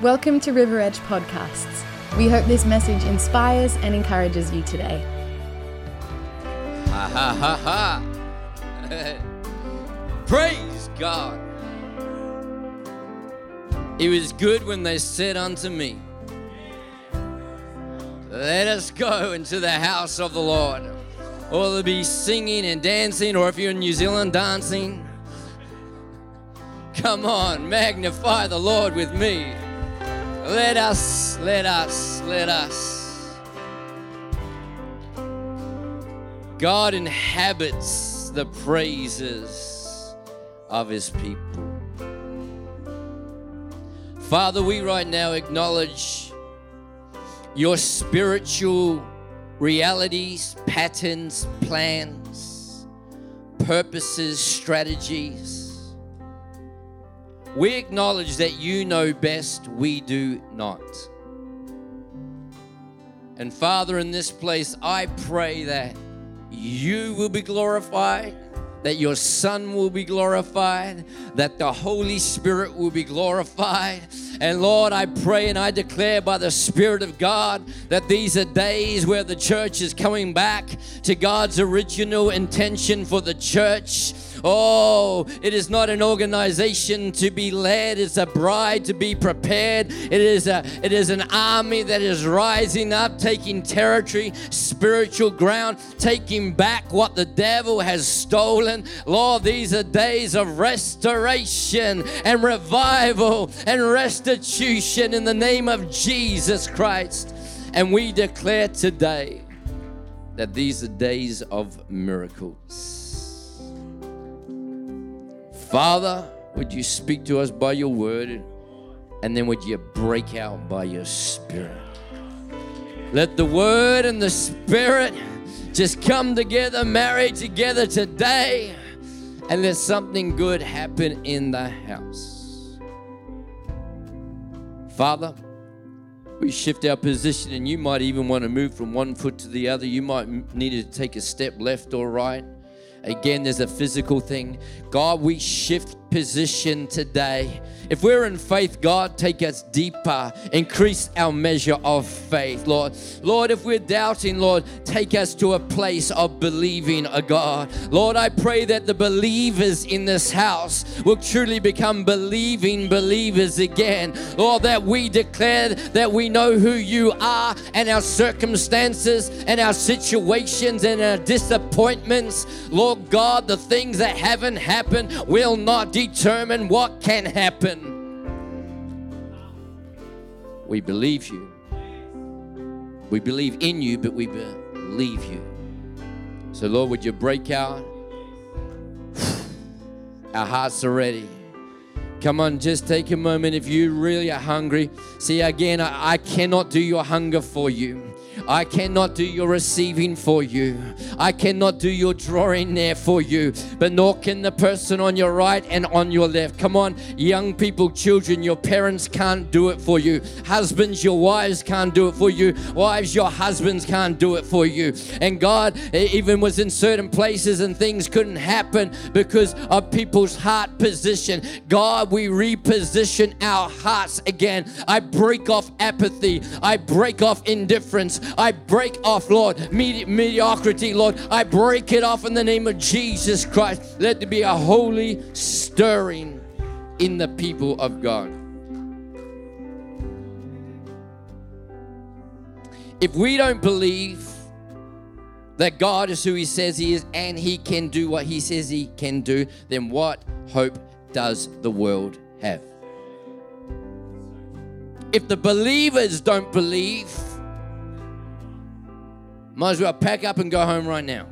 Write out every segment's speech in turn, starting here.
Welcome to River Edge Podcasts. We hope this message inspires and encourages you today. Ha ha ha ha. Praise God. It was good when they said unto me, Let us go into the house of the Lord. Or there'll be singing and dancing, or if you're in New Zealand, dancing. Come on, magnify the Lord with me. Let us, let us, let us. God inhabits the praises of his people. Father, we right now acknowledge your spiritual realities, patterns, plans, purposes, strategies. We acknowledge that you know best, we do not. And Father, in this place, I pray that you will be glorified, that your Son will be glorified, that the Holy Spirit will be glorified. And Lord, I pray and I declare by the Spirit of God that these are days where the church is coming back to God's original intention for the church. Oh, it is not an organization to be led, it's a bride to be prepared. It is a it is an army that is rising up, taking territory, spiritual ground, taking back what the devil has stolen. Lord, these are days of restoration and revival and restitution in the name of Jesus Christ. And we declare today that these are days of miracles. Father, would you speak to us by your word and then would you break out by your spirit? Let the word and the spirit just come together, married together today, and let something good happen in the house. Father, we shift our position, and you might even want to move from one foot to the other. You might need to take a step left or right. Again, there's a physical thing. God, we shift position today. If we're in faith, God, take us deeper, increase our measure of faith, Lord. Lord, if we're doubting, Lord, take us to a place of believing a God. Lord, I pray that the believers in this house will truly become believing believers again. Lord, that we declare that we know who you are and our circumstances and our situations and our disappointments. Lord God, the things that haven't happened will not determine what can happen. We believe you. We believe in you, but we believe you. So, Lord, would you break out? Our hearts are ready. Come on, just take a moment if you really are hungry. See, again, I, cannot do your hunger for you. I cannot do your receiving for you. I cannot do your drawing there for you, but nor can the person on your right and on your left. Come on, young people, children, your parents can't do it for you. Husbands, your wives can't do it for you. Wives, your husbands can't do it for you. And God even was in certain places and things couldn't happen because of people's heart position. God, we reposition our hearts again. I break off apathy. I break off indifference. I break off, Lord, medi- mediocrity, Lord. I break it off in the name of Jesus Christ. Let there be a holy stirring in the people of God. If we don't believe that God is who He says He is and He can do what He says He can do, then what hope does the world have? If the believers don't believe, might as well pack up and go home right now.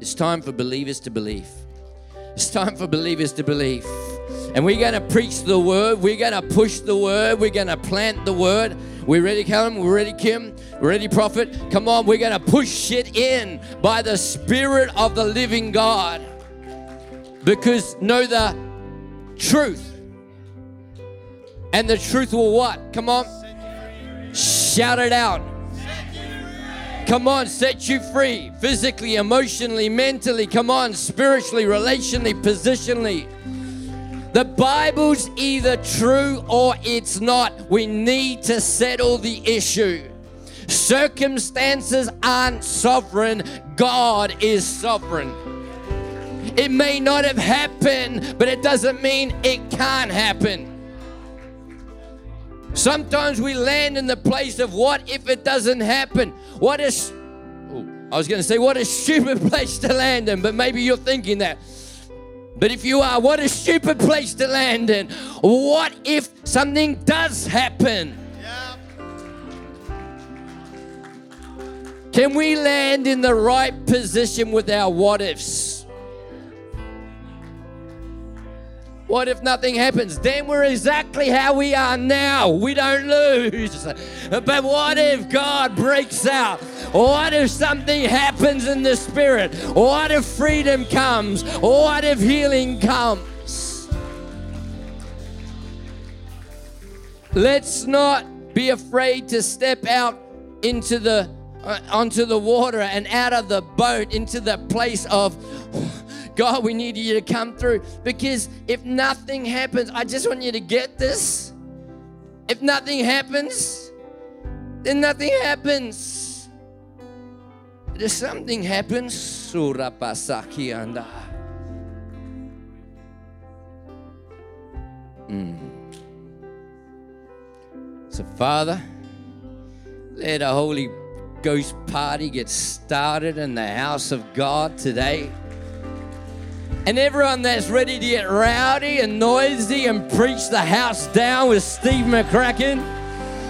It's time for believers to believe. It's time for believers to believe. And we're going to preach the word. We're going to push the word. We're going to plant the word. We ready, Callum? We ready, Kim? We ready, Prophet? Come on, we're going to push it in by the Spirit of the living God. Because know the truth. And the truth will what? Come on. Shout it out. Come on, set you free physically, emotionally, mentally. Come on, spiritually, relationally, positionally. The Bible's either true or it's not. We need to settle the issue. Circumstances aren't sovereign, God is sovereign. It may not have happened, but it doesn't mean it can't happen. Sometimes we land in the place of what if it doesn't happen? What is I was going to say what a stupid place to land in, but maybe you're thinking that. But if you are, what a stupid place to land in. What if something does happen? Can we land in the right position with our what ifs? What if nothing happens? Then we're exactly how we are now. We don't lose. But what if God breaks out? What if something happens in the spirit? What if freedom comes? What if healing comes? Let's not be afraid to step out into the uh, onto the water and out of the boat into the place of God, we need you to come through. Because if nothing happens, I just want you to get this. If nothing happens, then nothing happens. If something happens, Surapasaki anda. Mm. So, Father, let a Holy Ghost party get started in the house of God today. And everyone that's ready to get rowdy and noisy and preach the house down with Steve McCracken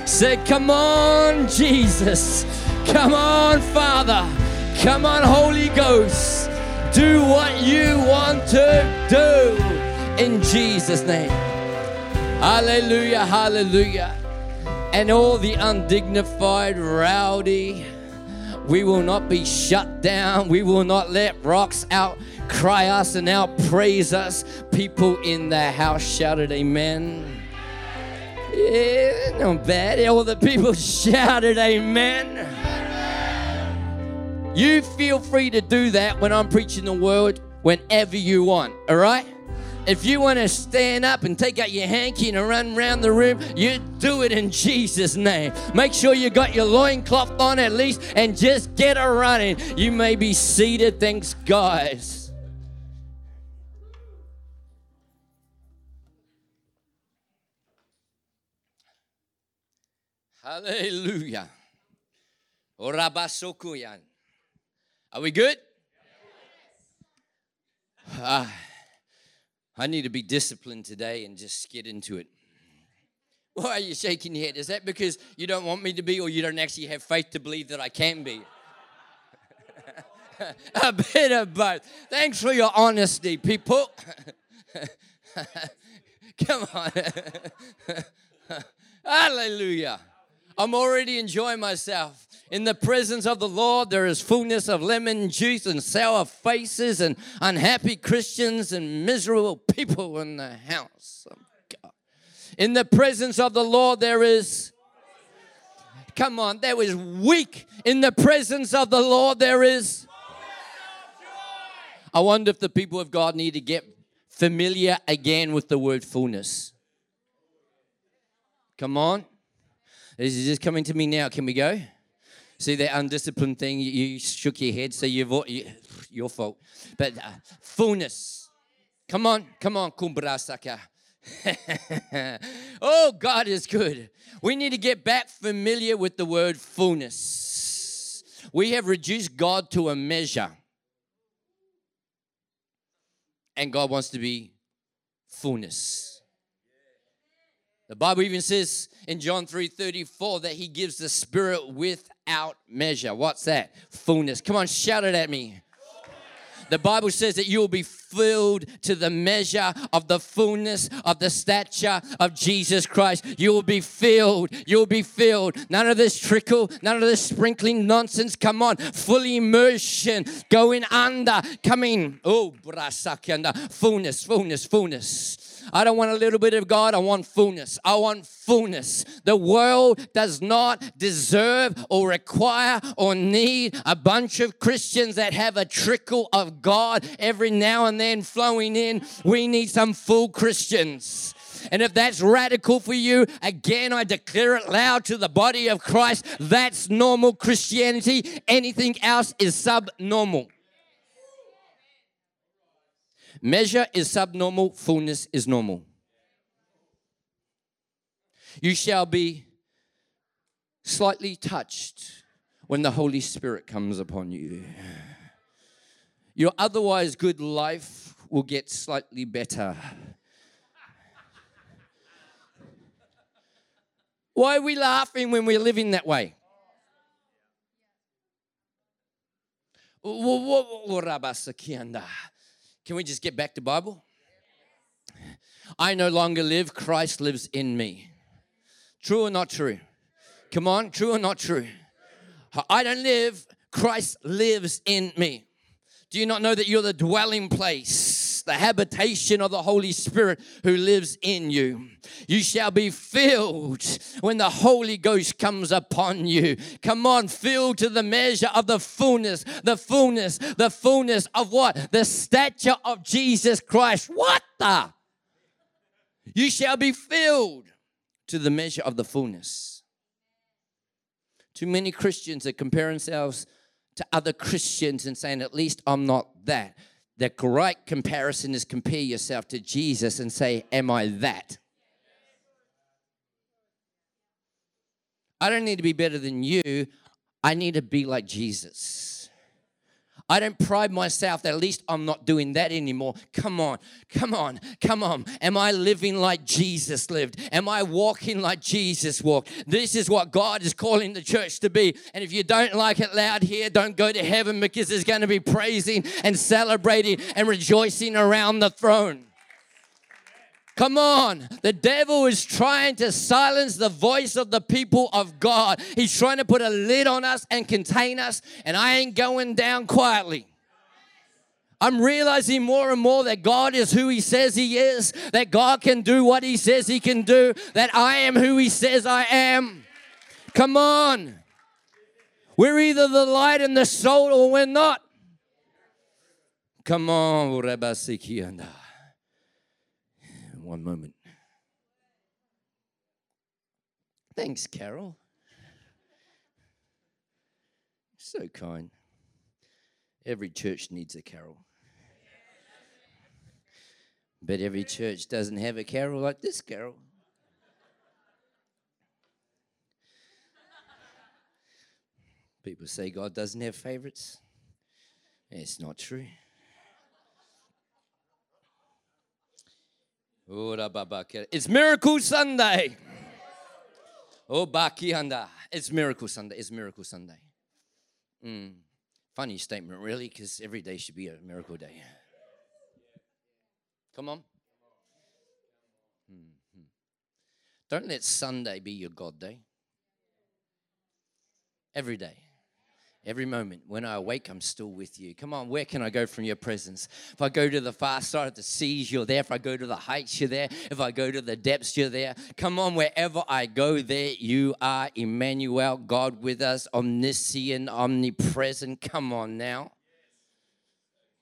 said, Come on, Jesus. Come on, Father. Come on, Holy Ghost. Do what you want to do in Jesus' name. Hallelujah, hallelujah. And all the undignified, rowdy, we will not be shut down. We will not let rocks out cry us and out praise us. People in the house shouted, Amen. Yeah, not bad. All the people shouted, Amen. You feel free to do that when I'm preaching the word whenever you want, all right? If you want to stand up and take out your hanky and run around the room, you do it in Jesus' name. Make sure you got your loincloth on at least and just get a running. You may be seated. Thanks, guys. Hallelujah. Orabasokuyan. Are we good? Uh, I need to be disciplined today and just get into it. Why are you shaking your head? Is that because you don't want me to be, or you don't actually have faith to believe that I can be? a bit of both. Thanks for your honesty, people. Come on. Hallelujah. I'm already enjoying myself. In the presence of the Lord, there is fullness of lemon juice and sour faces and unhappy Christians and miserable people in the house of God. In the presence of the Lord, there is. Come on, there is weak. In the presence of the Lord, there is. I wonder if the people of God need to get familiar again with the word fullness. Come on. Is just coming to me now? Can we go? See that undisciplined thing? You, you shook your head, so you've, you, your fault. But uh, fullness. Come on, come on, kumbrasaka. oh, God is good. We need to get back familiar with the word fullness. We have reduced God to a measure. And God wants to be fullness. The Bible even says in John 3:34 that he gives the spirit without measure. What's that? Fullness. Come on, shout it at me. The Bible says that you will be filled to the measure of the fullness of the stature of Jesus Christ. You will be filled. You will be filled. None of this trickle, none of this sprinkling nonsense. Come on, full immersion, going under, coming. Oh, fullness, fullness, fullness. I don't want a little bit of God. I want fullness. I want fullness. The world does not deserve or require or need a bunch of Christians that have a trickle of God every now and then flowing in. We need some full Christians. And if that's radical for you, again, I declare it loud to the body of Christ. That's normal Christianity. Anything else is subnormal. Measure is subnormal, fullness is normal. You shall be slightly touched when the Holy Spirit comes upon you. Your otherwise good life will get slightly better. Why are we laughing when we're living that way? Can we just get back to Bible? I no longer live, Christ lives in me. True or not true? Come on, true or not true? I don't live, Christ lives in me. Do you not know that you're the dwelling place, the habitation of the Holy Spirit who lives in you? You shall be filled when the Holy Ghost comes upon you. Come on, filled to the measure of the fullness, the fullness, the fullness of what? The stature of Jesus Christ. What the? You shall be filled to the measure of the fullness. Too many Christians that compare themselves to other Christians and saying, at least I'm not that. The great comparison is compare yourself to Jesus and say, Am I that? I don't need to be better than you. I need to be like Jesus. I don't pride myself that at least I'm not doing that anymore. Come on, come on, come on. Am I living like Jesus lived? Am I walking like Jesus walked? This is what God is calling the church to be. And if you don't like it loud here, don't go to heaven because there's going to be praising and celebrating and rejoicing around the throne. Come on. The devil is trying to silence the voice of the people of God. He's trying to put a lid on us and contain us, and I ain't going down quietly. I'm realizing more and more that God is who He says He is, that God can do what He says He can do, that I am who He says I am. Come on. We're either the light and the salt or we're not. Come on, one moment. Thanks, Carol. So kind. Every church needs a carol. But every church doesn't have a carol like this carol. People say God doesn't have favorites. It's not true. It's Miracle Sunday. Oh, Bakianda. It's Miracle Sunday. It's Miracle Sunday. Mm. Funny statement, really, because every day should be a miracle day. Come on. Mm-hmm. Don't let Sunday be your God day. Every day. Every moment when I awake, I'm still with you. Come on, where can I go from your presence? If I go to the far side of the seas, you're there. If I go to the heights, you're there. If I go to the depths, you're there. Come on, wherever I go, there you are, Emmanuel, God with us, omniscient, omnipresent. Come on now.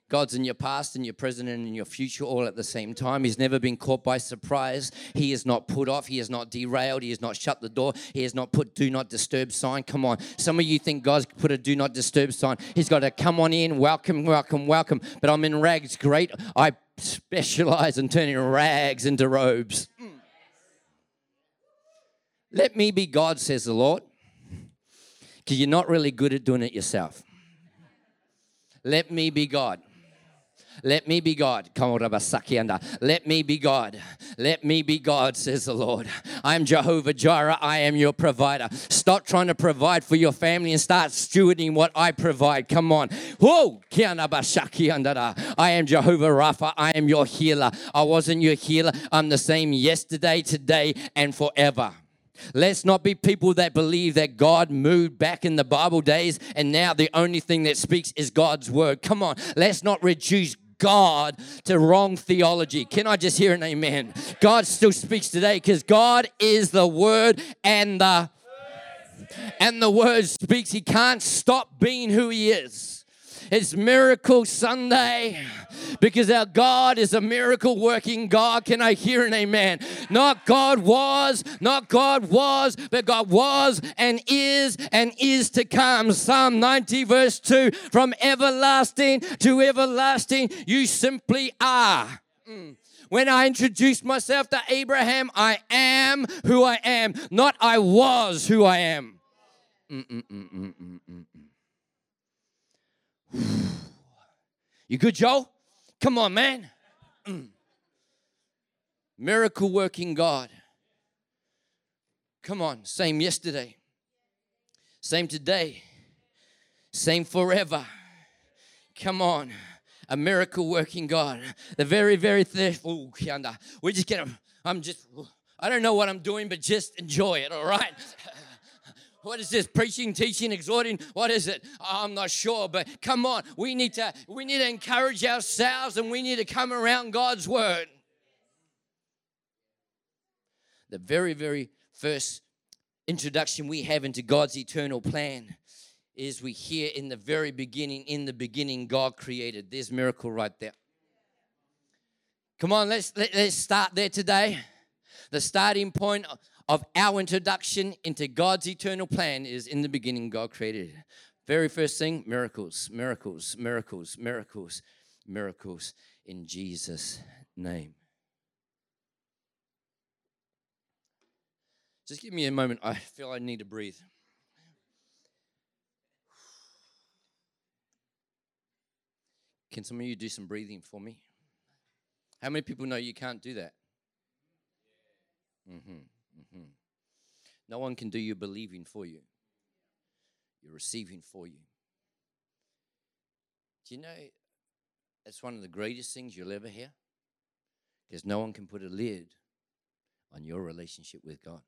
God's in your past and your present and in your future all at the same time. He's never been caught by surprise. He is not put off. He has not derailed. He has not shut the door. He has not put do not disturb sign. Come on. Some of you think God's put a do not disturb sign. He's got to come on in, welcome, welcome, welcome. But I'm in rags. Great. I specialize in turning rags into robes. Let me be God, says the Lord. Because you're not really good at doing it yourself. Let me be God. Let me be God. Let me be God. Let me be God, says the Lord. I am Jehovah Jireh. I am your provider. Stop trying to provide for your family and start stewarding what I provide. Come on. Whoa. I am Jehovah Rapha. I am your healer. I wasn't your healer. I'm the same yesterday, today, and forever. Let's not be people that believe that God moved back in the Bible days and now the only thing that speaks is God's word. Come on, let's not reduce God to wrong theology. Can I just hear an amen? God still speaks today because God is the Word and the and the Word speaks. He can't stop being who He is. It's Miracle Sunday because our God is a miracle working God. Can I hear an amen? Not God was, not God was, but God was and is and is to come. Psalm 90, verse 2 From everlasting to everlasting, you simply are. Mm. When I introduced myself to Abraham, I am who I am, not I was who I am. Mm-mm-mm-mm-mm-mm. You good, Joel? Come on, man. Mm. Miracle working God. Come on, same yesterday, same today, same forever. Come on, a miracle working God. The very, very oh, we just get. I'm just. I don't know what I'm doing, but just enjoy it. All right. What is this? Preaching, teaching, exhorting? What is it? I'm not sure, but come on. We need to we need to encourage ourselves and we need to come around God's word. The very, very first introduction we have into God's eternal plan is we hear in the very beginning, in the beginning, God created. There's miracle right there. Come on, let's let, us let us start there today. The starting point of our introduction into God's eternal plan is in the beginning, God created. Very first thing miracles, miracles, miracles, miracles, miracles in Jesus' name. Just give me a moment. I feel I need to breathe. Can some of you do some breathing for me? How many people know you can't do that? Mm-hmm. Mm-hmm. No one can do your believing for you, you're receiving for you. Do you know that's one of the greatest things you'll ever hear? Because no one can put a lid on your relationship with God.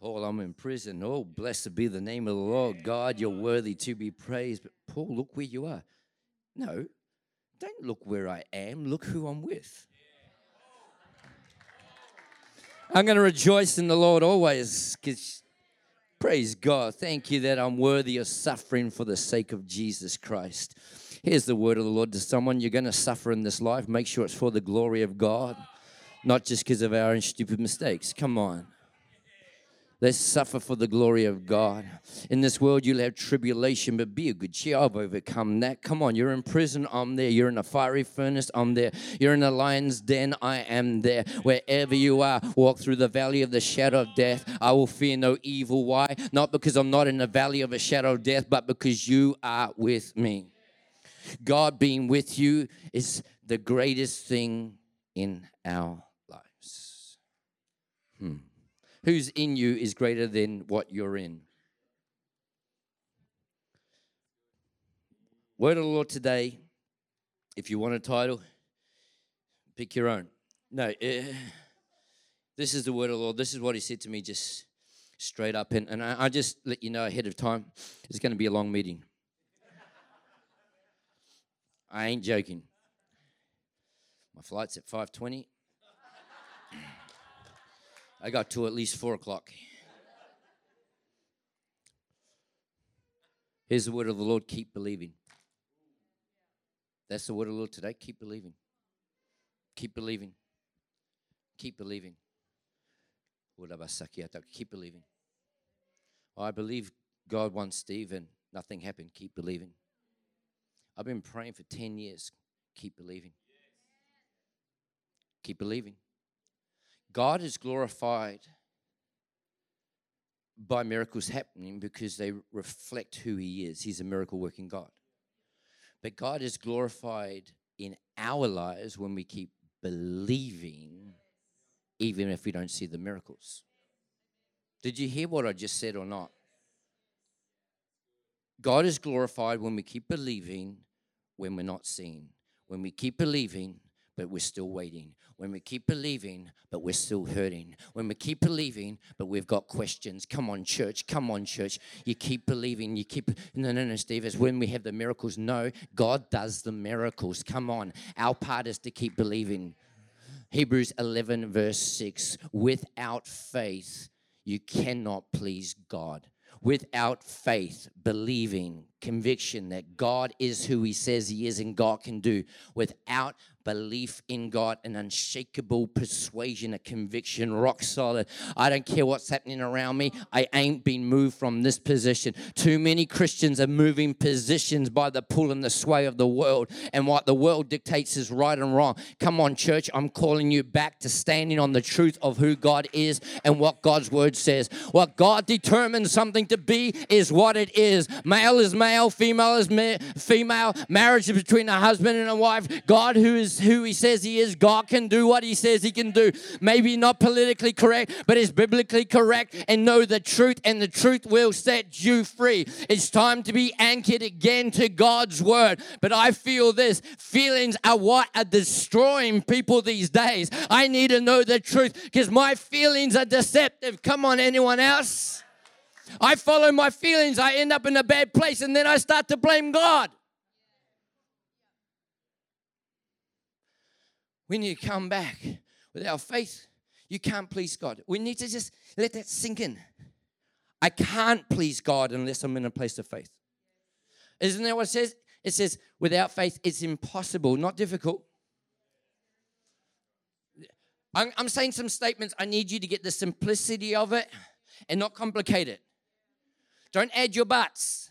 Paul, I'm in prison. Oh, blessed be the name of the Lord. God, you're worthy to be praised. But Paul, look where you are. No, don't look where I am. Look who I'm with. I'm going to rejoice in the Lord always praise God. Thank you that I'm worthy of suffering for the sake of Jesus Christ. Here's the word of the Lord to someone you're going to suffer in this life. Make sure it's for the glory of God, not just because of our own stupid mistakes. Come on. Let's suffer for the glory of God. In this world, you'll have tribulation, but be a good cheer. I've overcome that. Come on, you're in prison, I'm there. You're in a fiery furnace, I'm there. You're in a lion's den, I am there. Wherever you are, walk through the valley of the shadow of death. I will fear no evil. Why? Not because I'm not in the valley of a shadow of death, but because you are with me. God being with you is the greatest thing in our lives. Hmm who's in you is greater than what you're in. Word of the Lord today, if you want a title, pick your own. No, uh, this is the word of the Lord. This is what He said to me just straight up. And, and I, I just let you know ahead of time, it's going to be a long meeting. I ain't joking. My flight's at 5:20. I got to at least four o'clock. Here's the word of the Lord keep believing. That's the word of the Lord today. Keep believing. Keep believing. Keep believing. Keep believing. I believe God wants Steve and nothing happened. Keep believing. I've been praying for 10 years. Keep believing. Keep believing. God is glorified by miracles happening because they reflect who He is. He's a miracle working God. But God is glorified in our lives when we keep believing, even if we don't see the miracles. Did you hear what I just said or not? God is glorified when we keep believing when we're not seeing. When we keep believing, but we're still waiting. When we keep believing, but we're still hurting. When we keep believing, but we've got questions. Come on, church. Come on, church. You keep believing. You keep. No, no, no, Steve. It's when we have the miracles. No, God does the miracles. Come on. Our part is to keep believing. Hebrews 11, verse 6 without faith, you cannot please God. Without faith, believing, conviction that God is who He says He is and God can do, without belief in God, an unshakable persuasion, a conviction, rock solid. I don't care what's happening around me. I ain't been moved from this position. Too many Christians are moving positions by the pull and the sway of the world, and what the world dictates is right and wrong. Come on, church, I'm calling you back to standing on the truth of who God is and what God's word says. What God determines something to be is what it is. Male is male, female is ma- female. Marriage is between a husband and a wife. God, who is who He says He is, God can do what He says He can do. Maybe not politically correct, but it's biblically correct. And know the truth, and the truth will set you free. It's time to be anchored again to God's word. But I feel this feelings are what are destroying people these days. I need to know the truth because my feelings are deceptive. Come on, anyone else? I follow my feelings, I end up in a bad place, and then I start to blame God. We need to come back with our faith. You can't please God. We need to just let that sink in. I can't please God unless I'm in a place of faith. Isn't that what it says? It says, without faith, it's impossible, not difficult. I'm, saying some statements. I need you to get the simplicity of it and not complicate it. Don't add your buts.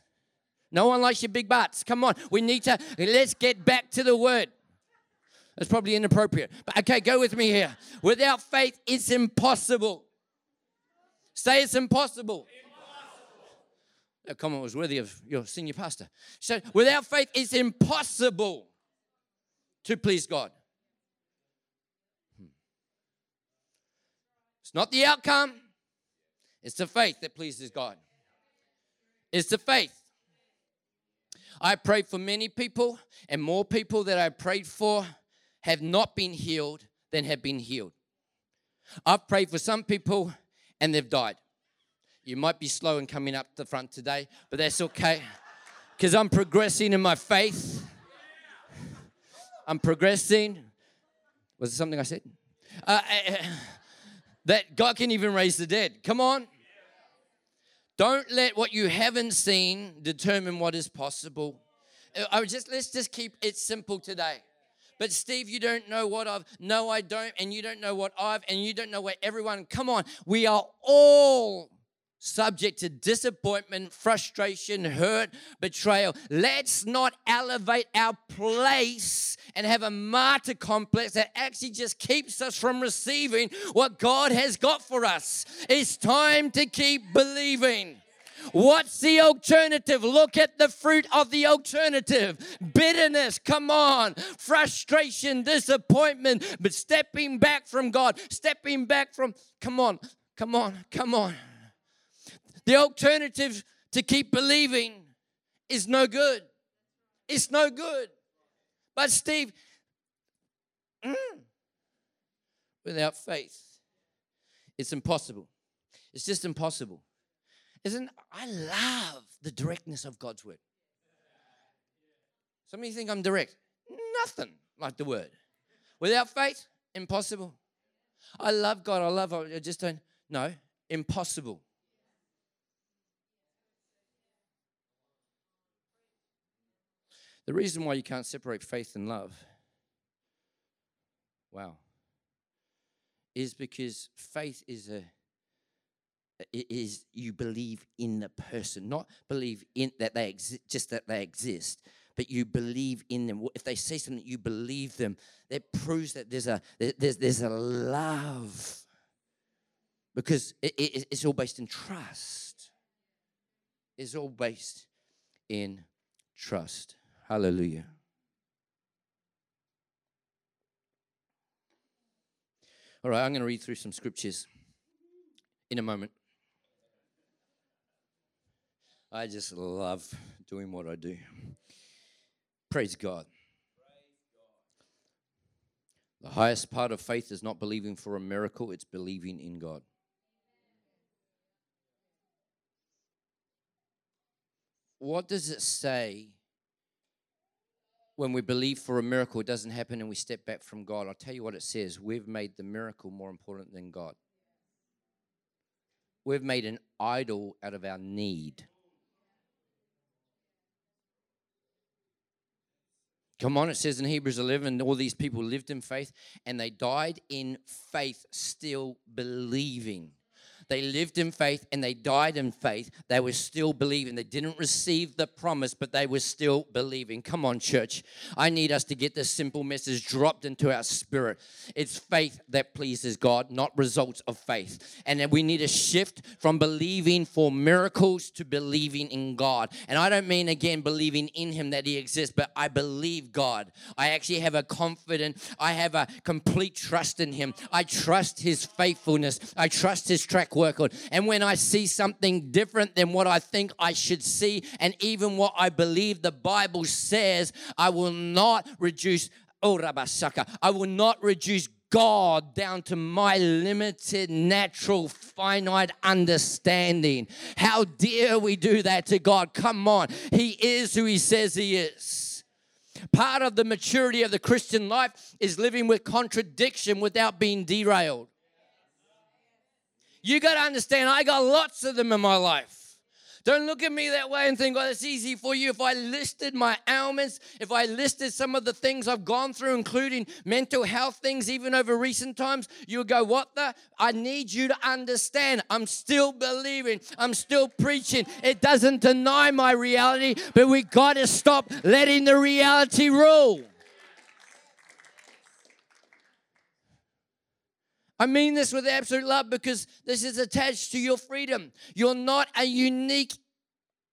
No one likes your big butts. Come on. We need to, let's get back to the word. That's probably inappropriate. But okay, go with me here. Without faith, it's impossible. Say it's impossible. That comment was worthy of your senior pastor. So, without faith, it's impossible to please God. Hmm. It's not the outcome, it's the faith that pleases God. It's the faith. I prayed for many people, and more people that I prayed for have not been healed than have been healed. I've prayed for some people, and they've died. You might be slow in coming up the front today, but that's okay because I'm progressing in my faith. I'm progressing. Was it something I said? Uh, uh, that God can even raise the dead. Come on. Don't let what you haven't seen determine what is possible. Uh, I just let's just keep it simple today. But Steve, you don't know what I've no, I don't, and you don't know what I've, and you don't know where everyone. Come on, we are all subject to disappointment, frustration, hurt, betrayal. Let's not elevate our place and have a martyr complex that actually just keeps us from receiving what God has got for us. It's time to keep believing. What's the alternative? Look at the fruit of the alternative. Bitterness, come on. Frustration, disappointment, but stepping back from God, stepping back from, come on, come on, come on. The alternative to keep believing is no good. It's no good. But, Steve, mm, without faith, it's impossible. It's just impossible. Isn't I love the directness of God's word. Some of you think I'm direct. Nothing like the word. Without faith, impossible. I love God. I love. I just don't. No, impossible. The reason why you can't separate faith and love, wow, is because faith is a is you believe in the person, not believe in that they exist, just that they exist, but you believe in them. If they say something, you believe them. That proves that there's a there's there's a love because it, it, it's all based in trust. It's all based in trust. Hallelujah. All right, I'm going to read through some scriptures in a moment. I just love doing what I do. Praise God. The highest part of faith is not believing for a miracle, it's believing in God. What does it say when we believe for a miracle, it doesn't happen and we step back from God? I'll tell you what it says. We've made the miracle more important than God. We've made an idol out of our need. Come on, it says in Hebrews 11, all these people lived in faith and they died in faith, still believing. They lived in faith and they died in faith. They were still believing. They didn't receive the promise, but they were still believing. Come on, church. I need us to get this simple message dropped into our spirit. It's faith that pleases God, not results of faith. And then we need a shift from believing for miracles to believing in God. And I don't mean, again, believing in Him that He exists, but I believe God. I actually have a confident, I have a complete trust in Him. I trust His faithfulness, I trust His track work on. And when I see something different than what I think I should see, and even what I believe the Bible says, I will not reduce. Oh, Rabasaka. I will not reduce God down to my limited, natural, finite understanding. How dare we do that to God? Come on. He is who He says He is. Part of the maturity of the Christian life is living with contradiction without being derailed. You got to understand, I got lots of them in my life. Don't look at me that way and think, oh, it's easy for you. If I listed my ailments, if I listed some of the things I've gone through, including mental health things, even over recent times, you would go, what the? I need you to understand. I'm still believing. I'm still preaching. It doesn't deny my reality, but we got to stop letting the reality rule. I mean this with absolute love because this is attached to your freedom. You're not a unique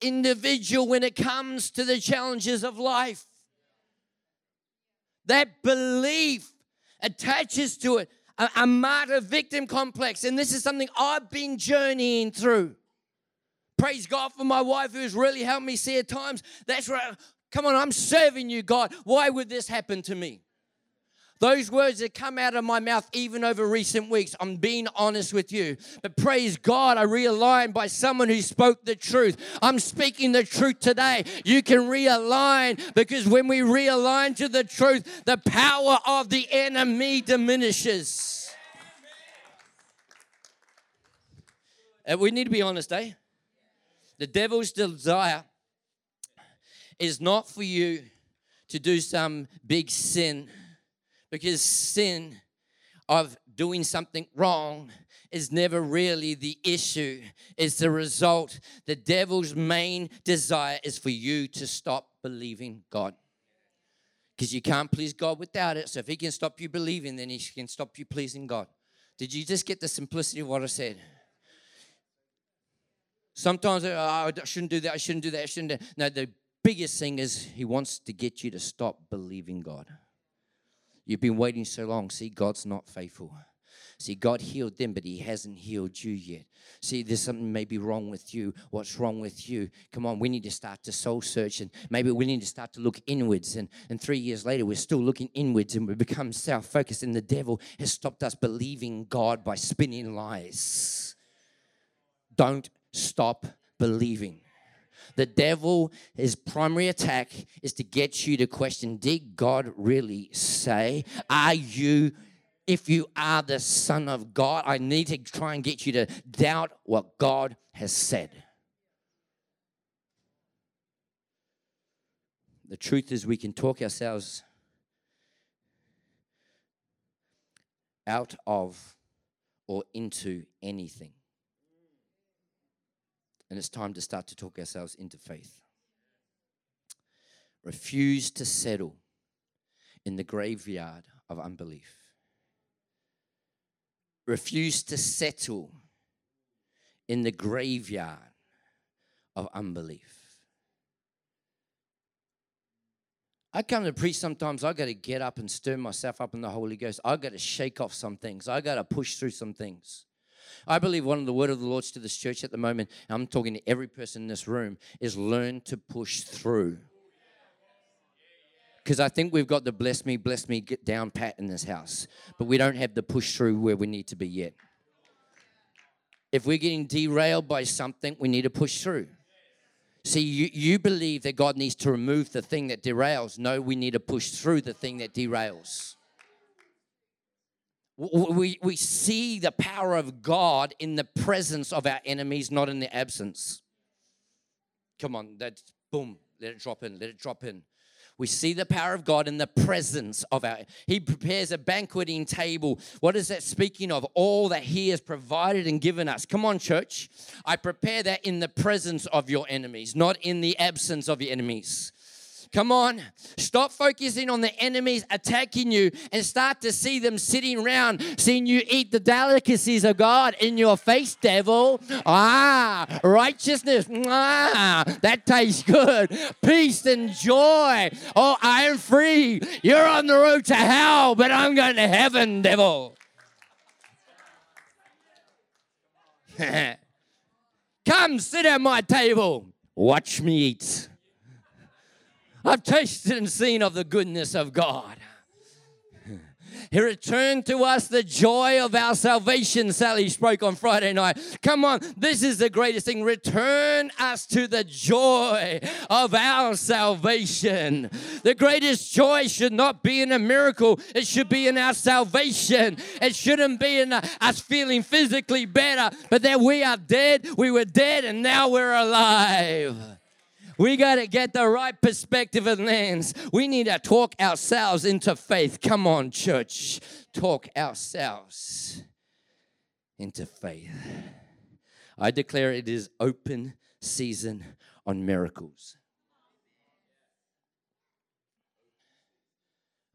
individual when it comes to the challenges of life. That belief attaches to it a, a martyr victim complex. And this is something I've been journeying through. Praise God for my wife who's really helped me see at times. That's right. Come on, I'm serving you, God. Why would this happen to me? Those words that come out of my mouth, even over recent weeks, I'm being honest with you. But praise God, I realign by someone who spoke the truth. I'm speaking the truth today. You can realign because when we realign to the truth, the power of the enemy diminishes. And we need to be honest, eh? The devil's desire is not for you to do some big sin because sin of doing something wrong is never really the issue. It's the result. The devil's main desire is for you to stop believing God. Because you can't please God without it. So if he can stop you believing, then he can stop you pleasing God. Did you just get the simplicity of what I said? Sometimes oh, I shouldn't do that, I shouldn't do that, I shouldn't do that. No, the biggest thing is he wants to get you to stop believing God. You've been waiting so long. See, God's not faithful. See, God healed them, but He hasn't healed you yet. See, there's something maybe wrong with you. What's wrong with you? Come on, we need to start to soul search and maybe we need to start to look inwards. And, and three years later, we're still looking inwards and we become self focused, and the devil has stopped us believing God by spinning lies. Don't stop believing. The devil, his primary attack is to get you to question Did God really say? Are you, if you are the Son of God, I need to try and get you to doubt what God has said. The truth is, we can talk ourselves out of or into anything. And it's time to start to talk ourselves into faith. Refuse to settle in the graveyard of unbelief. Refuse to settle in the graveyard of unbelief. I come to preach sometimes, I got to get up and stir myself up in the Holy Ghost. I got to shake off some things. I got to push through some things. I believe one of the word of the Lord's to this church at the moment, I'm talking to every person in this room, is learn to push through. Because I think we've got the bless me, bless me, get down pat in this house, but we don't have the push through where we need to be yet. If we're getting derailed by something, we need to push through. See, you, you believe that God needs to remove the thing that derails. No, we need to push through the thing that derails. We, we see the power of God in the presence of our enemies, not in the absence. Come on, that's boom, let it drop in, let it drop in. We see the power of God in the presence of our. He prepares a banqueting table. What is that speaking of? All that He has provided and given us. Come on, church. I prepare that in the presence of your enemies, not in the absence of your enemies. Come on. Stop focusing on the enemies attacking you and start to see them sitting around, seeing you eat the delicacies of God in your face, devil. Ah, righteousness. Ah, that tastes good. Peace and joy. Oh, I am free. You're on the road to hell, but I'm going to heaven, devil. Come sit at my table. Watch me eat. I've tasted and seen of the goodness of God. He returned to us the joy of our salvation, Sally spoke on Friday night. Come on, this is the greatest thing. Return us to the joy of our salvation. The greatest joy should not be in a miracle, it should be in our salvation. It shouldn't be in us feeling physically better, but that we are dead, we were dead, and now we're alive. We got to get the right perspective and lens. We need to talk ourselves into faith. Come on, church. Talk ourselves into faith. I declare it is open season on miracles.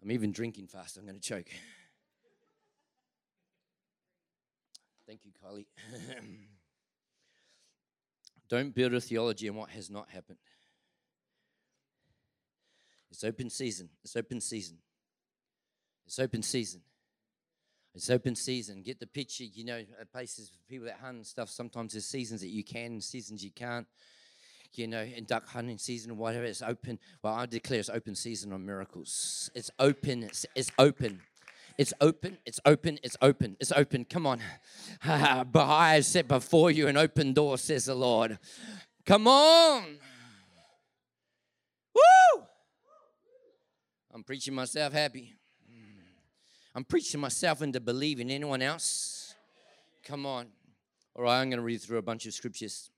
I'm even drinking fast. I'm going to choke. Thank you, Carly. Don't build a theology on what has not happened. It's open season. It's open season. It's open season. It's open season. Get the picture. You know, uh, places for people that hunt and stuff. Sometimes there's seasons that you can, seasons you can't. You know, in duck hunting season or whatever, it's open. Well, I declare it's open season on miracles. It's open. It's, it's open. It's open, it's open, it's open, it's open. Come on. I have set before you an open door, says the Lord. Come on. I'm preaching myself happy. I'm preaching myself into believing anyone else. Come on. All right, I'm going to read through a bunch of scriptures.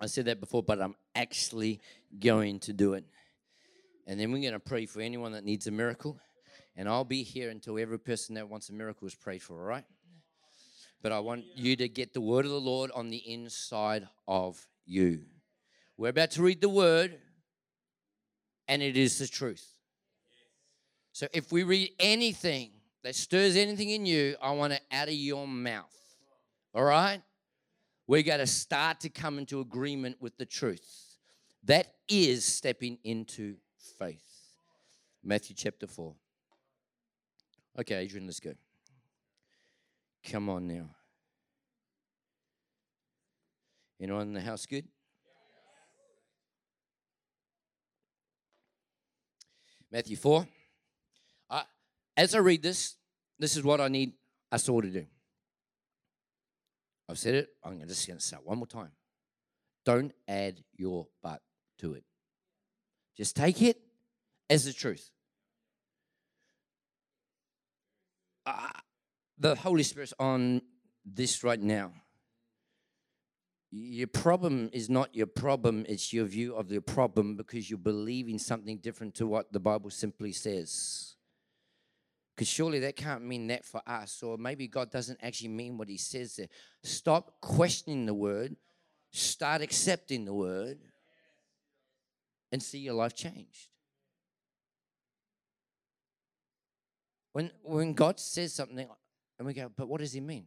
I said that before, but I'm actually going to do it. And then we're going to pray for anyone that needs a miracle. And I'll be here until every person that wants a miracle is prayed for, all right? But I want you to get the word of the Lord on the inside of you. We're about to read the word, and it is the truth. So if we read anything that stirs anything in you, I want it out of your mouth. All right? We got to start to come into agreement with the truth. That is stepping into faith. Matthew chapter 4. Okay, Adrian, let's go. Come on now. Anyone in the house good? Matthew 4 as I read this, this is what I need us all to do. I've said it, I'm just going to say it one more time. Don't add your but to it. Just take it as the truth. Uh, the Holy Spirit's on this right now. Your problem is not your problem, it's your view of the problem because you're believing something different to what the Bible simply says. Because surely that can't mean that for us, or maybe God doesn't actually mean what He says there. Stop questioning the word, start accepting the word, and see your life changed. When, when God says something, and we go, but what does He mean?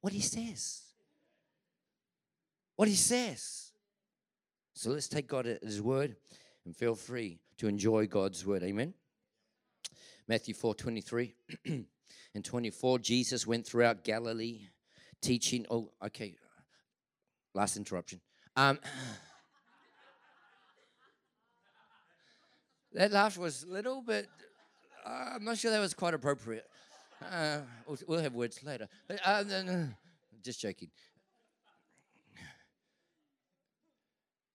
What He says. What He says. So let's take God at His word and feel free to enjoy God's word. Amen. Matthew 4 23 and 24. Jesus went throughout Galilee teaching. Oh, okay. Last interruption. Um, That laugh was little bit, uh, I'm not sure that was quite appropriate. Uh, we'll, we'll have words later. Uh, just joking.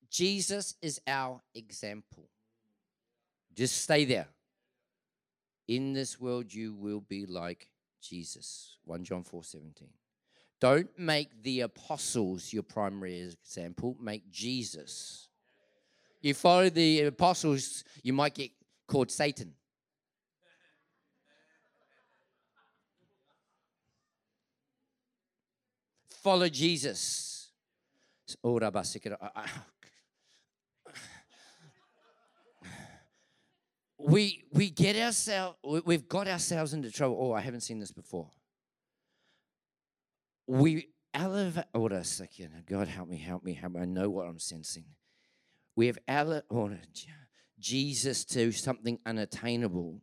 Jesus is our example. Just stay there. In this world, you will be like Jesus. 1 John 4 17. Don't make the apostles your primary example, make Jesus. You follow the apostles, you might get called Satan. Follow Jesus. Oh, We we get ourselves we've got ourselves into trouble. Oh, I haven't seen this before we elevate. Hold a second. God, help me, help me, help me. I know what I'm sensing. We have elevated Jesus to something unattainable.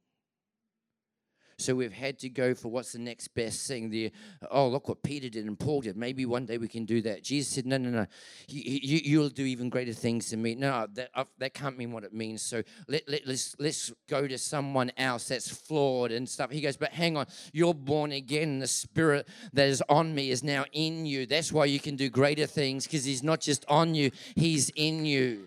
So we've had to go for what's the next best thing. The oh look what Peter did and Paul did. Maybe one day we can do that. Jesus said, no, no, no. You, you, will do even greater things than me. No, that uh, that can't mean what it means. So let, let let's let's go to someone else that's flawed and stuff. He goes, but hang on, you're born again. The Spirit that is on me is now in you. That's why you can do greater things because He's not just on you; He's in you.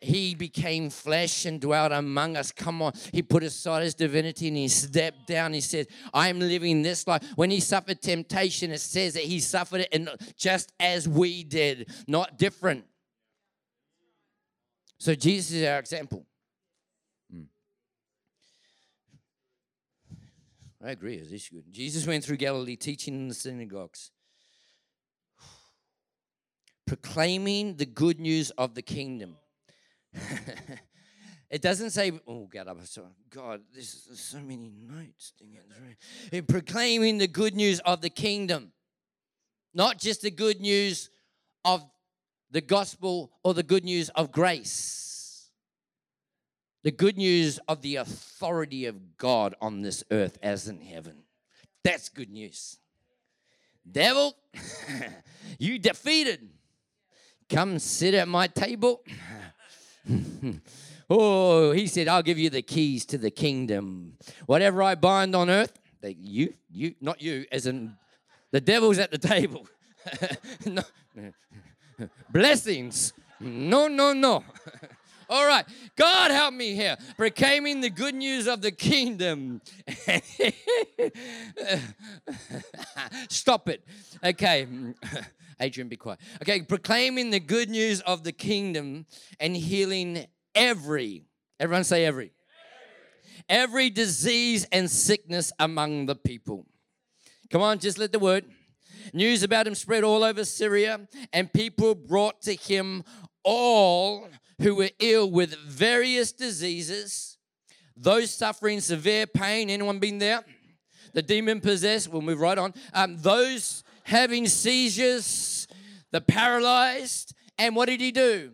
He became flesh and dwelt among us. Come on. He put aside his divinity and he stepped down. He said, I'm living this life. When he suffered temptation, it says that he suffered it and just as we did, not different. So Jesus is our example. Hmm. I agree. This good. Jesus went through Galilee teaching in the synagogues, proclaiming the good news of the kingdom it doesn't say, oh, I'm so, God, there's so many notes. In proclaiming the good news of the kingdom, not just the good news of the gospel or the good news of grace, the good news of the authority of God on this earth as in heaven. That's good news. Devil, you defeated. Come sit at my table. Hmm. oh, he said, I'll give you the keys to the kingdom. Whatever I bind on earth, they, you, you, not you, as in the devil's at the table. no. Blessings. No, no, no. All right, God help me here. Proclaiming the good news of the kingdom. Stop it. Okay. Adrian, be quiet. Okay, proclaiming the good news of the kingdom and healing every, everyone say every, every, disease and sickness among the people. Come on, just let the word. News about him spread all over Syria, and people brought to him all who were ill with various diseases, those suffering severe pain. Anyone been there? The demon possessed. We'll move right on. Um, those having seizures, the paralyzed. And what did he do?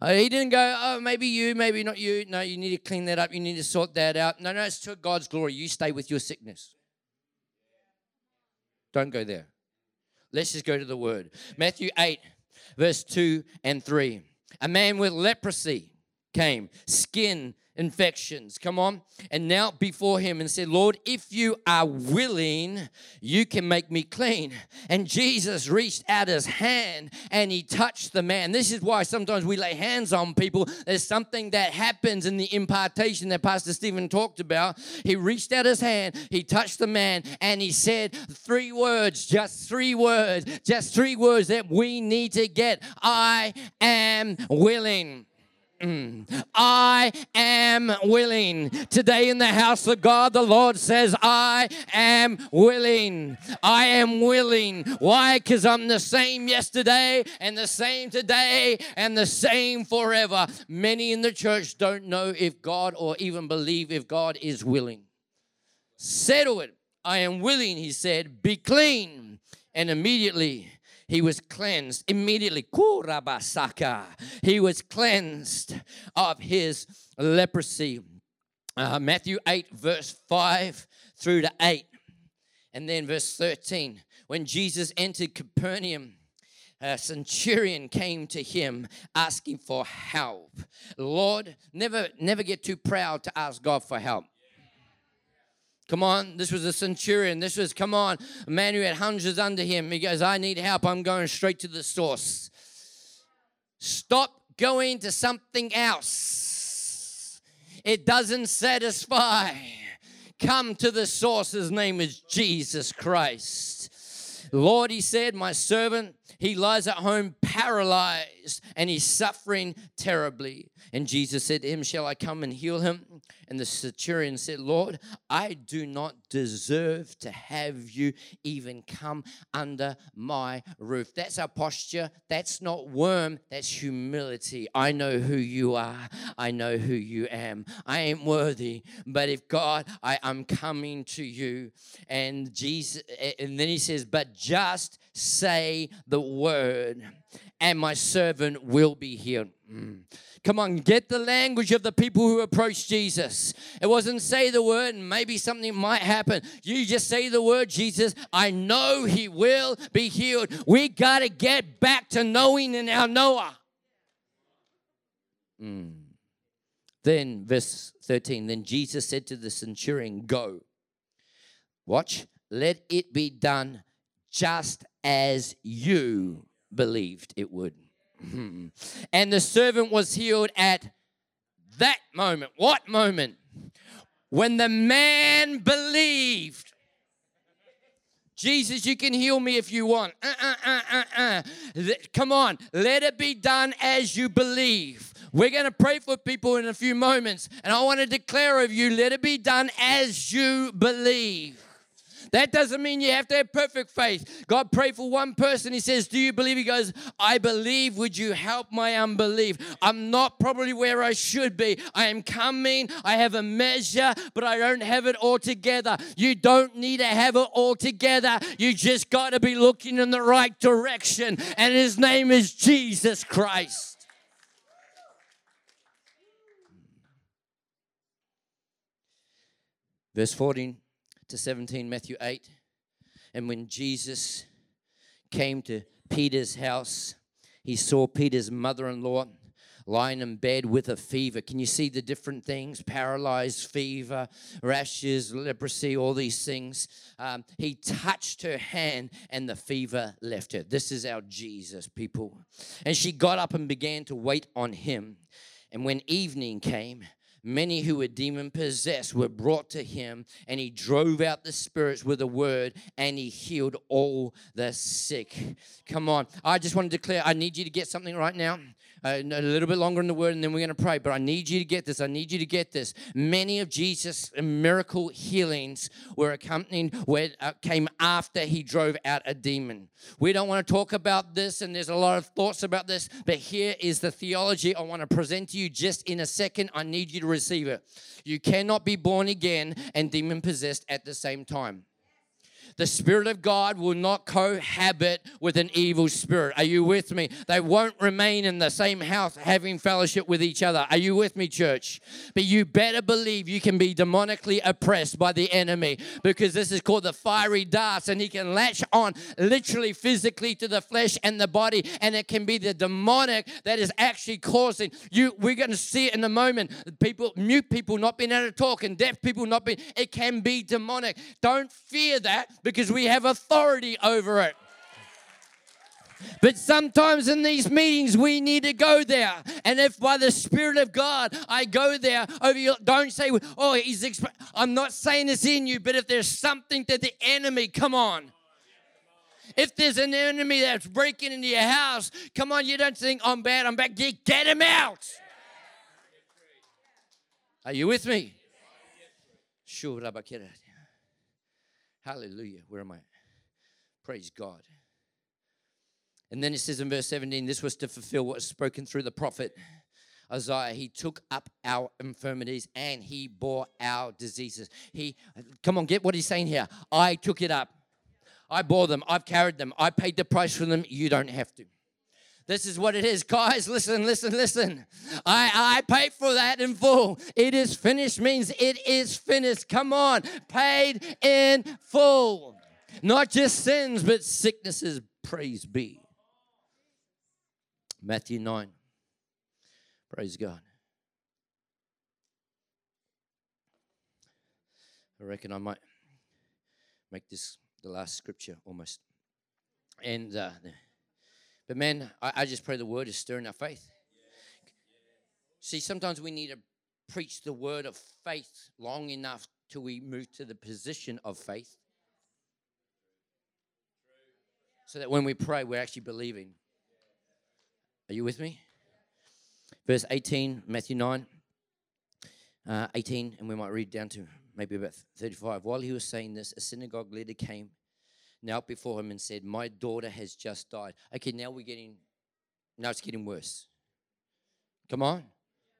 Uh, he didn't go, oh, maybe you, maybe not you. No, you need to clean that up. You need to sort that out. No, no, it's to God's glory. You stay with your sickness. Don't go there. Let's just go to the word. Matthew 8, verse 2 and 3. A man with leprosy came, skin infections. Come on. And knelt before him and said, Lord, if you are willing, you can make me clean. And Jesus reached out his hand and he touched the man. This is why sometimes we lay hands on people. There's something that happens in the impartation that Pastor Stephen talked about. He reached out his hand, he touched the man, and he said three words, just three words, just three words that we need to get. I am willing. Mm. I am willing. Today in the house of God, the Lord says, I am willing. I am willing. Why? Because I'm the same yesterday and the same today and the same forever. Many in the church don't know if God or even believe if God is willing. Settle it. I am willing, he said, be clean. And immediately he was cleansed immediately. Kurabasaka. He was cleansed of his leprosy. Uh, Matthew 8, verse 5 through to 8. And then verse 13. When Jesus entered Capernaum, a centurion came to him asking for help. Lord, never never get too proud to ask God for help. Come on, this was a centurion. This was, come on, a man who had hundreds under him. He goes, I need help. I'm going straight to the source. Stop going to something else. It doesn't satisfy. Come to the source. His name is Jesus Christ. Lord, he said, my servant, he lies at home paralyzed and he's suffering terribly. And Jesus said to him, Shall I come and heal him? And the centurion said, Lord, I do not deserve to have you even come under my roof. That's our posture. That's not worm, that's humility. I know who you are, I know who you am. I ain't worthy, but if God, I, I'm coming to you. And Jesus, and then he says, But just say the word, and my servant will be healed. Mm. Come on, get the language of the people who approached Jesus. It wasn't say the word and maybe something might happen. You just say the word, Jesus, I know he will be healed. We got to get back to knowing in our Noah. Mm. Then, verse 13, then Jesus said to the centurion, Go. Watch, let it be done just as you believed it would. And the servant was healed at that moment. What moment? When the man believed. Jesus, you can heal me if you want. Uh, uh, uh, uh, uh. Come on, let it be done as you believe. We're going to pray for people in a few moments, and I want to declare of you, let it be done as you believe. That doesn't mean you have to have perfect faith. God prayed for one person. He says, Do you believe? He goes, I believe. Would you help my unbelief? I'm not probably where I should be. I am coming. I have a measure, but I don't have it all together. You don't need to have it all together. You just got to be looking in the right direction. And his name is Jesus Christ. Verse 14 to 17, Matthew 8. And when Jesus came to Peter's house, he saw Peter's mother in law lying in bed with a fever. Can you see the different things? Paralyzed, fever, rashes, leprosy, all these things. Um, he touched her hand and the fever left her. This is our Jesus, people. And she got up and began to wait on him. And when evening came, many who were demon possessed were brought to him, and he drove out the spirits with a word, and he healed all the sick. Come on. I just want to declare I need you to get something right now a little bit longer in the word and then we're going to pray. But I need you to get this. I need you to get this. Many of Jesus' miracle healings were accompanied, where, uh, came after he drove out a demon. We don't want to talk about this, and there's a lot of thoughts about this, but here is the theology I want to present to you just in a second. I need you to receive it. You cannot be born again and demon possessed at the same time the Spirit of God will not cohabit with an evil spirit. Are you with me? They won't remain in the same house having fellowship with each other. Are you with me, church? But you better believe you can be demonically oppressed by the enemy because this is called the fiery darts, and he can latch on literally physically to the flesh and the body, and it can be the demonic that is actually causing you. We're going to see it in a moment. People, mute people not being able to talk, and deaf people not being. It can be demonic. Don't fear that because we have authority over it. But sometimes in these meetings, we need to go there. And if by the Spirit of God I go there over you, don't say, oh, he's, exp-. I'm not saying it's in you, but if there's something that the enemy, come on. If there's an enemy that's breaking into your house, come on, you don't think, I'm bad, I'm bad. Get, get him out. Are you with me? Sure, Hallelujah. Where am I? Praise God. And then it says in verse 17, this was to fulfill what was spoken through the prophet Isaiah. He took up our infirmities and he bore our diseases. He, come on, get what he's saying here. I took it up. I bore them. I've carried them. I paid the price for them. You don't have to. This is what it is. Guys, listen, listen, listen. I, I paid for that in full. It is finished means it is finished. Come on. Paid in full. Not just sins, but sicknesses. Praise be. Matthew 9. Praise God. I reckon I might make this the last scripture almost. And uh, but man, I, I just pray the word is stirring our faith. See, sometimes we need to preach the word of faith long enough till we move to the position of faith. So that when we pray, we're actually believing. Are you with me? Verse 18, Matthew 9, uh, 18, and we might read down to maybe about 35. While he was saying this, a synagogue leader came, knelt before him, and said, My daughter has just died. Okay, now we're getting, now it's getting worse. Come on.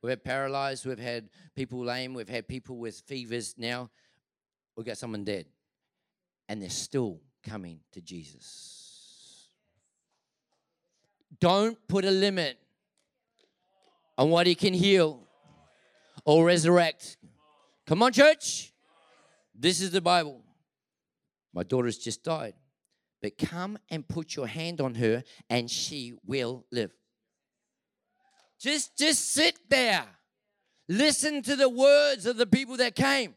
We've had paralyzed, we've had people lame, we've had people with fevers. Now we've got someone dead. And they're still coming to Jesus. Don't put a limit on what he can heal or resurrect. Come on, church. This is the Bible. My daughter's just died. But come and put your hand on her and she will live. Just just sit there. Listen to the words of the people that came.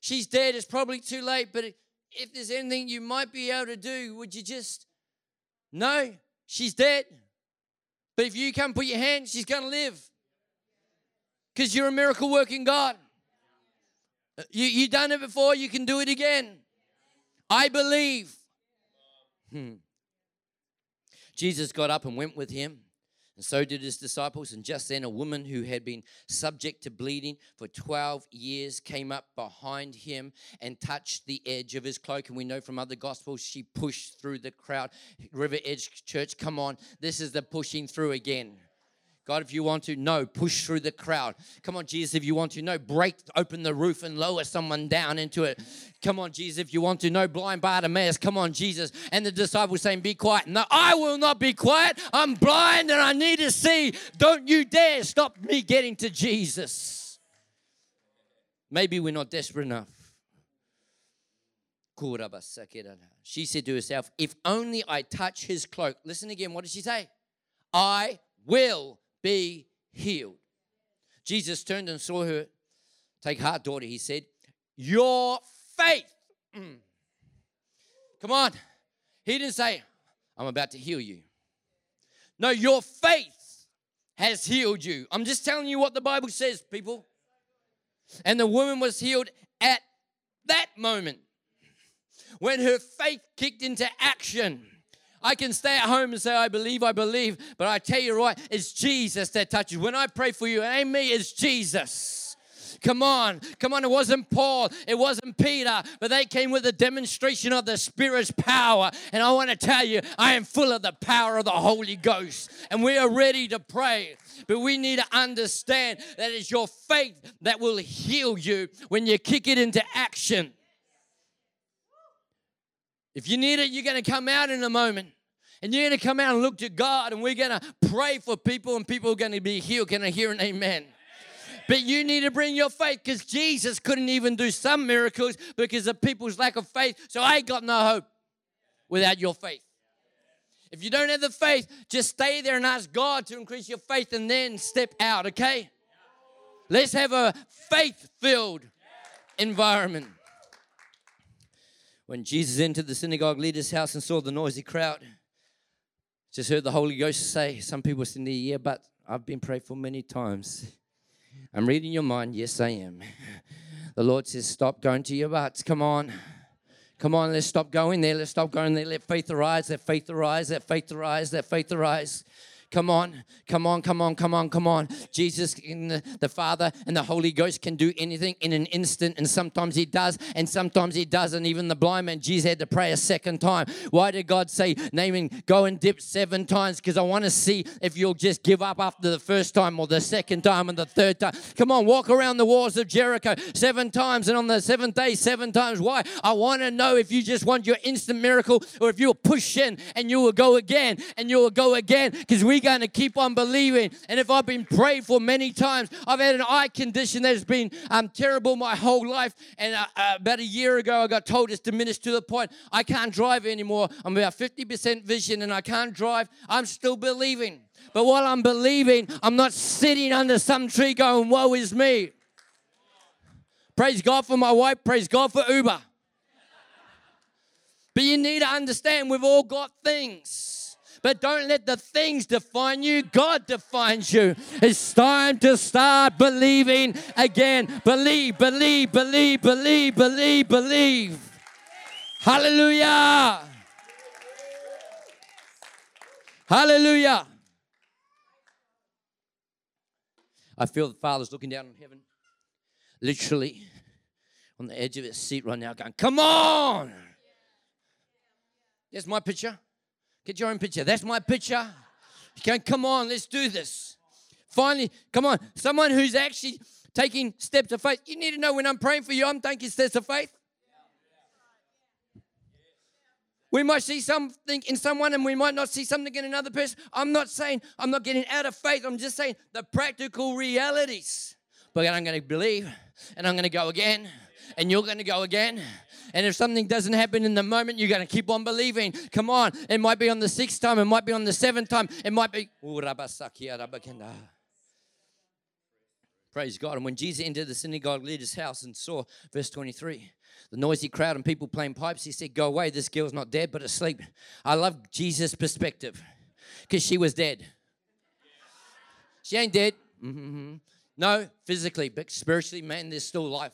She's dead, it's probably too late, but if there's anything you might be able to do, would you just No, she's dead. But if you come put your hand, she's to live. Because you're a miracle working God. You you done it before, you can do it again. I believe. Hmm. Jesus got up and went with him. And so did his disciples. And just then, a woman who had been subject to bleeding for 12 years came up behind him and touched the edge of his cloak. And we know from other gospels, she pushed through the crowd. River Edge Church, come on. This is the pushing through again. God, if you want to, no, push through the crowd. Come on, Jesus, if you want to, no, break open the roof and lower someone down into it. Come on, Jesus, if you want to, no, blind Bartimaeus. Come on, Jesus. And the disciples saying, Be quiet. No, I will not be quiet. I'm blind and I need to see. Don't you dare stop me getting to Jesus. Maybe we're not desperate enough. She said to herself, If only I touch his cloak. Listen again, what did she say? I will be healed. Jesus turned and saw her. Take heart, daughter, he said. Your faith. Mm. Come on. He didn't say, I'm about to heal you. No, your faith has healed you. I'm just telling you what the Bible says, people. And the woman was healed at that moment when her faith kicked into action. I can stay at home and say, I believe, I believe. But I tell you right, it's Jesus that touches. When I pray for you, me, it's Jesus. Come on, come on. It wasn't Paul, it wasn't Peter, but they came with a demonstration of the Spirit's power. And I want to tell you, I am full of the power of the Holy Ghost. And we are ready to pray. But we need to understand that it's your faith that will heal you when you kick it into action. If you need it, you're going to come out in a moment. And you're going to come out and look to God, and we're going to pray for people, and people are going to be healed. Can I hear an amen? But you need to bring your faith because Jesus couldn't even do some miracles because of people's lack of faith. So I got no hope without your faith. If you don't have the faith, just stay there and ask God to increase your faith and then step out, okay? Let's have a faith filled environment. When Jesus entered the synagogue leader's house and saw the noisy crowd, just heard the Holy Ghost say, some people sitting there, yeah, but I've been prayed for many times. I'm reading your mind. Yes, I am. The Lord says, stop going to your butts. Come on. Come on, let's stop going there. Let's stop going there. Let faith arise. Let faith arise. Let faith arise. Let faith arise. Come on, come on, come on, come on, come on. Jesus the, the Father and the Holy Ghost can do anything in an instant, and sometimes He does, and sometimes He doesn't. Even the blind man, Jesus had to pray a second time. Why did God say, Naaman, go and dip seven times? Because I want to see if you'll just give up after the first time or the second time and the third time. Come on, walk around the walls of Jericho seven times, and on the seventh day, seven times. Why? I want to know if you just want your instant miracle or if you'll push in and you will go again and you will go again because we we're going to keep on believing. And if I've been prayed for many times, I've had an eye condition that has been um, terrible my whole life. And uh, uh, about a year ago, I got told it's diminished to the point I can't drive anymore. I'm about 50% vision and I can't drive. I'm still believing. But while I'm believing, I'm not sitting under some tree going, Woe is me. Praise God for my wife, praise God for Uber. But you need to understand we've all got things. But don't let the things define you. God defines you. It's time to start believing again. Believe, believe, believe, believe, believe, believe. Hallelujah. Hallelujah. I feel the Father's looking down on heaven, literally on the edge of his seat right now, going, Come on! There's my picture. Get your own picture. That's my picture. Going, Come on, let's do this. Finally, come on. Someone who's actually taking steps of faith. You need to know when I'm praying for you, I'm taking steps of faith. We might see something in someone and we might not see something in another person. I'm not saying I'm not getting out of faith. I'm just saying the practical realities. But I'm going to believe and I'm going to go again and you're going to go again. And if something doesn't happen in the moment, you're going to keep on believing. Come on. It might be on the sixth time. It might be on the seventh time. It might be. Praise God. And when Jesus entered the synagogue leader's house and saw, verse 23, the noisy crowd and people playing pipes, he said, Go away, this girl's not dead, but asleep. I love Jesus' perspective because she was dead. She ain't dead. Mm-hmm. No, physically, but spiritually, man, there's still life.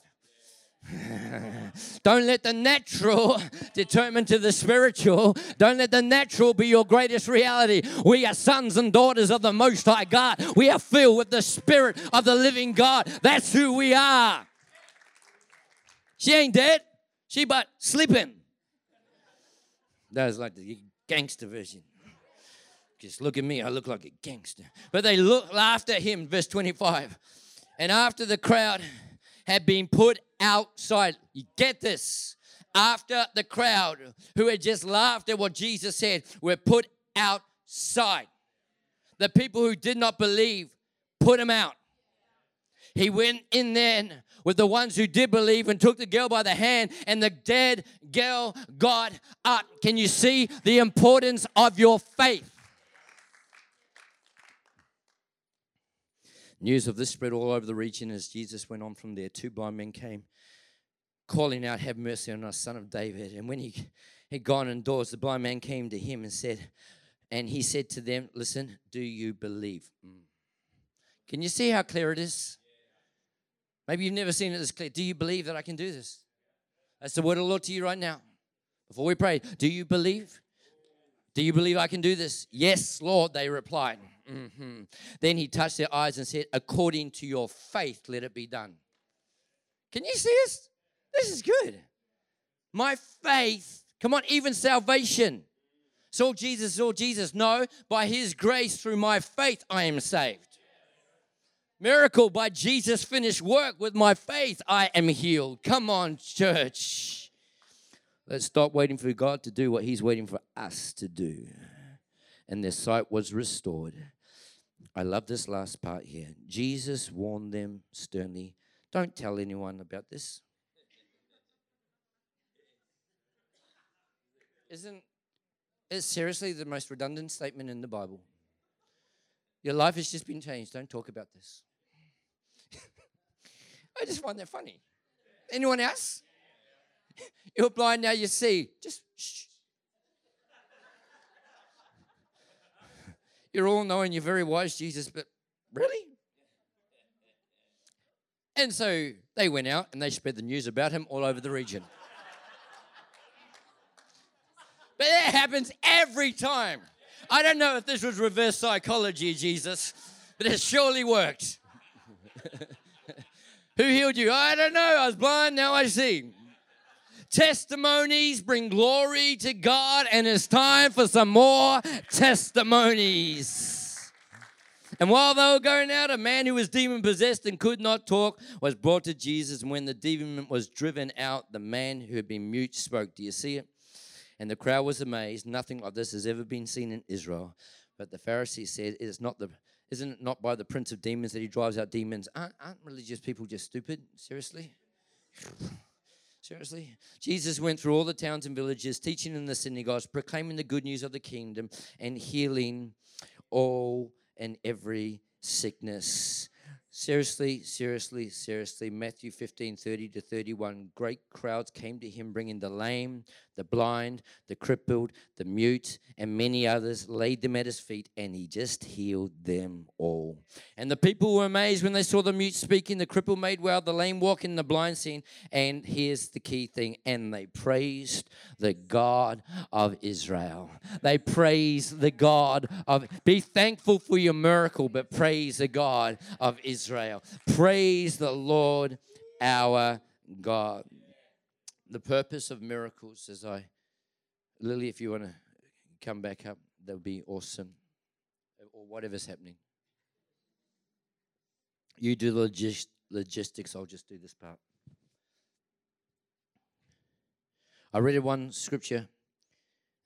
Don't let the natural determine to the spiritual. Don't let the natural be your greatest reality. We are sons and daughters of the Most High God. We are filled with the Spirit of the living God. That's who we are. She ain't dead. She but sleeping. That is like the gangster version. Just look at me. I look like a gangster. But they look, laughed at him, verse 25. And after the crowd had been put outside, you get this. After the crowd who had just laughed at what Jesus said were put outside, the people who did not believe put him out. He went in then with the ones who did believe and took the girl by the hand, and the dead girl got up. Can you see the importance of your faith? News of this spread all over the region as Jesus went on from there. Two blind men came, calling out, Have mercy on us, son of David. And when he had gone indoors, the blind man came to him and said, And he said to them, Listen, do you believe? Mm. Can you see how clear it is? Maybe you've never seen it this clear. Do you believe that I can do this? That's the word of the Lord to you right now. Before we pray, do you believe? Do you believe I can do this? Yes, Lord, they replied. Mm-hmm. Then he touched their eyes and said, According to your faith, let it be done. Can you see this? This is good. My faith, come on, even salvation. Saw Jesus, saw Jesus. No, by his grace through my faith, I am saved. Miracle by Jesus' finished work with my faith, I am healed. Come on, church. Let's stop waiting for God to do what He's waiting for us to do. And their sight was restored. I love this last part here. Jesus warned them sternly don't tell anyone about this. Isn't it seriously the most redundant statement in the Bible? Your life has just been changed. Don't talk about this. I just find that funny. Anyone else? You're blind, now you see. Just shh. You're all knowing, you're very wise, Jesus, but really? And so they went out and they spread the news about him all over the region. but that happens every time. I don't know if this was reverse psychology, Jesus, but it surely worked. Who healed you? I don't know. I was blind, now I see. Testimonies bring glory to God, and it's time for some more testimonies. And while they were going out, a man who was demon possessed and could not talk was brought to Jesus. And when the demon was driven out, the man who had been mute spoke. Do you see it? And the crowd was amazed. Nothing like this has ever been seen in Israel. But the Pharisees said, It is not the isn't it not by the prince of demons that he drives out demons? Aren't, aren't religious people just stupid? Seriously? Seriously? Jesus went through all the towns and villages, teaching in the synagogues, proclaiming the good news of the kingdom, and healing all and every sickness. Seriously, seriously, seriously. Matthew 15 30 to 31. Great crowds came to him, bringing the lame, the blind, the crippled, the mute, and many others, laid them at his feet, and he just healed them all. And the people were amazed when they saw the mute speaking, the crippled made well, the lame walking, the blind seeing. And here's the key thing and they praised the God of Israel. They praised the God of, be thankful for your miracle, but praise the God of Israel. Praise the Lord our God the purpose of miracles, as I, Lily, if you want to come back up, that would be awesome. Or whatever's happening. You do the logis- logistics, I'll just do this part. I read one scripture,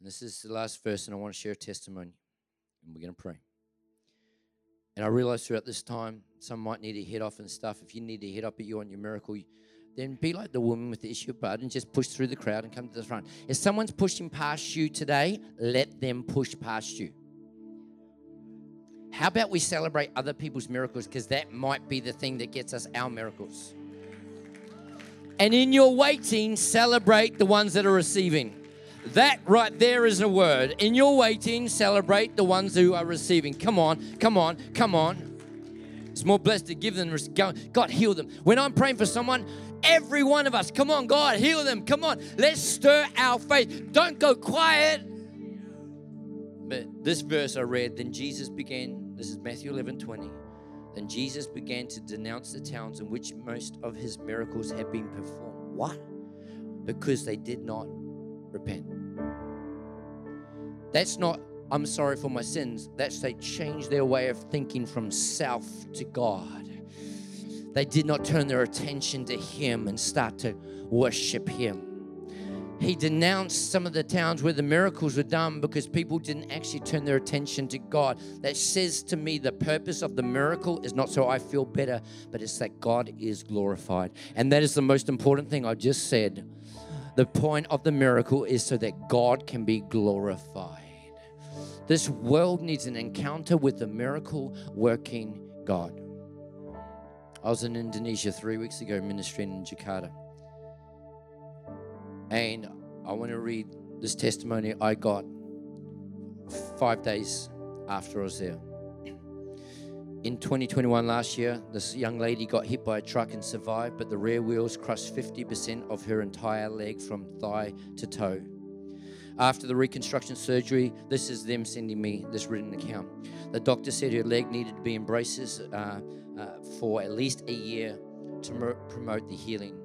and this is the last verse, and I want to share a testimony, and we're going to pray. And I realized throughout this time, some might need to head off and stuff. If you need to head up at you on your miracle, then be like the woman with the issue of blood and just push through the crowd and come to the front. If someone's pushing past you today, let them push past you. How about we celebrate other people's miracles because that might be the thing that gets us our miracles. And in your waiting, celebrate the ones that are receiving. That right there is a word. In your waiting, celebrate the ones who are receiving. Come on, come on, come on. It's more blessed to give than. God, heal them. When I'm praying for someone, Every one of us. Come on, God, heal them. Come on, let's stir our faith. Don't go quiet. But this verse I read, then Jesus began, this is Matthew 11 20. Then Jesus began to denounce the towns in which most of his miracles had been performed. What? Because they did not repent. That's not, I'm sorry for my sins. That's they changed their way of thinking from self to God. They did not turn their attention to Him and start to worship Him. He denounced some of the towns where the miracles were done because people didn't actually turn their attention to God. That says to me the purpose of the miracle is not so I feel better, but it's that God is glorified. And that is the most important thing I just said. The point of the miracle is so that God can be glorified. This world needs an encounter with the miracle working God. I was in Indonesia three weeks ago ministering in Jakarta. And I want to read this testimony I got five days after I was there. In 2021, last year, this young lady got hit by a truck and survived, but the rear wheels crushed 50% of her entire leg from thigh to toe. After the reconstruction surgery, this is them sending me this written account. The doctor said her leg needed to be in braces. Uh, uh, for at least a year to promote the healing.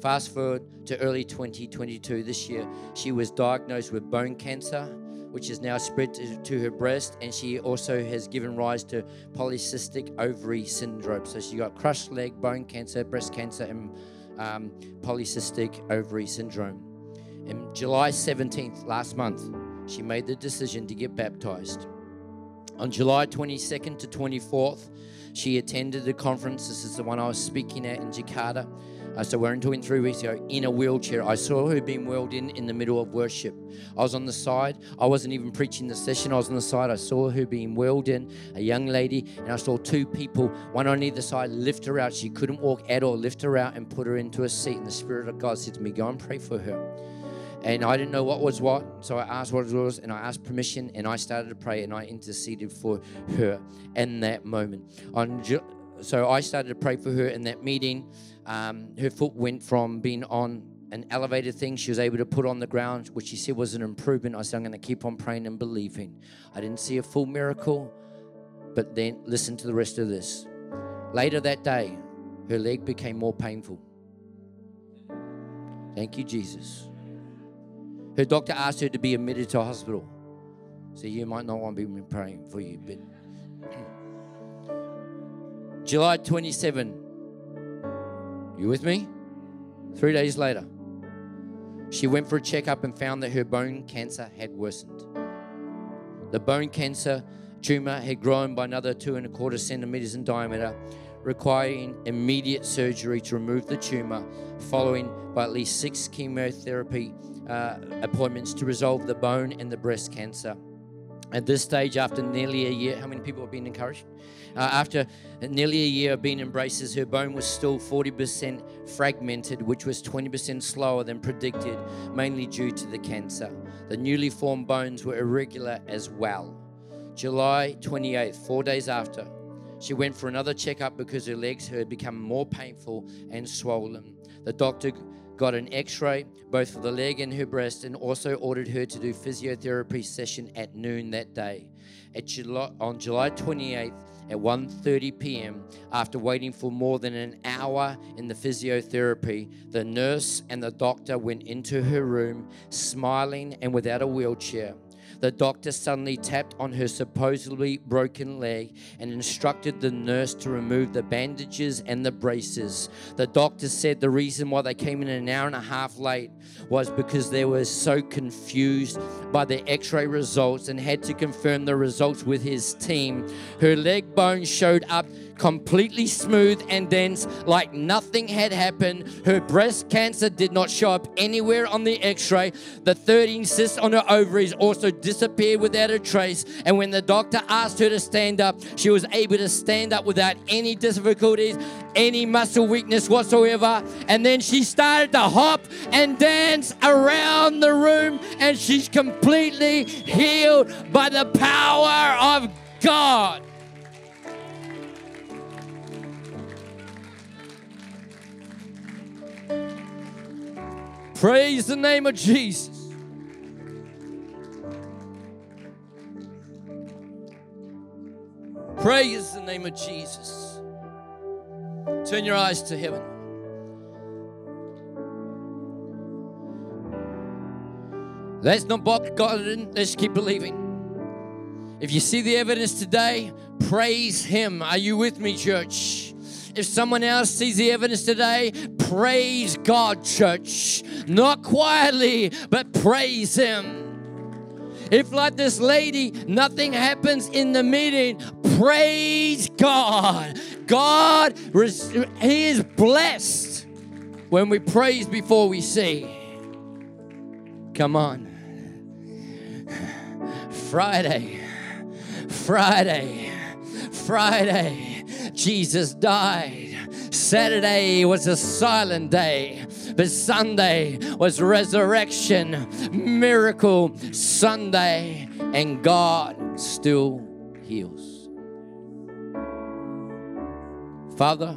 Fast forward to early 2022, this year, she was diagnosed with bone cancer, which is now spread to, to, her breast, and she also has given rise to polycystic ovary syndrome. So she got crushed leg, bone cancer, breast cancer, and um, polycystic ovary syndrome. And July 17th, last month, she made the decision to get baptized. On July 22nd to 24th, she attended the conference. This is the one I was speaking at in Jakarta. Uh, so we're it three weeks ago in a wheelchair. I saw her being wheeled in in the middle of worship. I was on the side. I wasn't even preaching the session. I was on the side. I saw her being wheeled in, a young lady, and I saw two people, one on either side, lift her out. She couldn't walk at all. Lift her out and put her into a seat. And the Spirit of God said to me, "Go and pray for her." And I didn't know what was what, so I asked what it was, and I asked permission, and I started to pray, and I interceded for her in that moment. On so I started to pray for her in that meeting. Um, her foot went from being on an elevated thing she was able to put on the ground, which she said was an improvement. I said, I'm going to keep on praying and believing. I didn't see a full miracle, but then listen to the rest of this. Later that day, her leg became more painful. Thank you, Jesus. Her doctor asked her to be admitted to hospital. So you might not want to be praying for you, but July 27. You with me? Three days later, she went for a checkup and found that her bone cancer had worsened. The bone cancer tumor had grown by another two and a quarter centimeters in diameter, requiring immediate surgery to remove the tumor, following by at least six chemotherapy uh, appointments to resolve the bone and the breast cancer. At this stage, after nearly a year, how many people have been encouraged? Uh, after nearly a year of being in braces, her bone was still 40% fragmented, which was 20% slower than predicted, mainly due to the cancer. The newly formed bones were irregular as well. July 28th, four days after, she went for another checkup because her legs had become more painful and swollen. The doctor got an x-ray both for the leg and her breast and also ordered her to do physiotherapy session at noon that day. July, on July 28th at 1:30 p.m. after waiting for more than an hour in the physiotherapy, the nurse and the doctor went into her room smiling and without a wheelchair. The doctor suddenly tapped on her supposedly broken leg and instructed the nurse to remove the bandages and the braces. The doctor said the reason why they came in an hour and a half late was because they were so confused by the x ray results and had to confirm the results with his team. Her leg bone showed up completely smooth and dense, like nothing had happened. Her breast cancer did not show up anywhere on the x ray. The 13 cysts on her ovaries also disappeared without a trace. And when the doctor asked her to stand up, she was able to stand up without any difficulties, any muscle weakness whatsoever. And then she started to hop and dance around the room, and she's completely healed by the power of God. Praise the name of Jesus. Praise the name of Jesus. Turn your eyes to heaven. Let's not box God in. Let's keep believing. If you see the evidence today, praise Him. Are you with me, church? If someone else sees the evidence today, praise God, church. Not quietly, but praise Him. If, like this lady, nothing happens in the meeting, praise God. God, He is blessed when we praise before we see. Come on. Friday, Friday, Friday, Jesus died. Saturday was a silent day, but Sunday was resurrection, miracle Sunday, and God still heals. Father,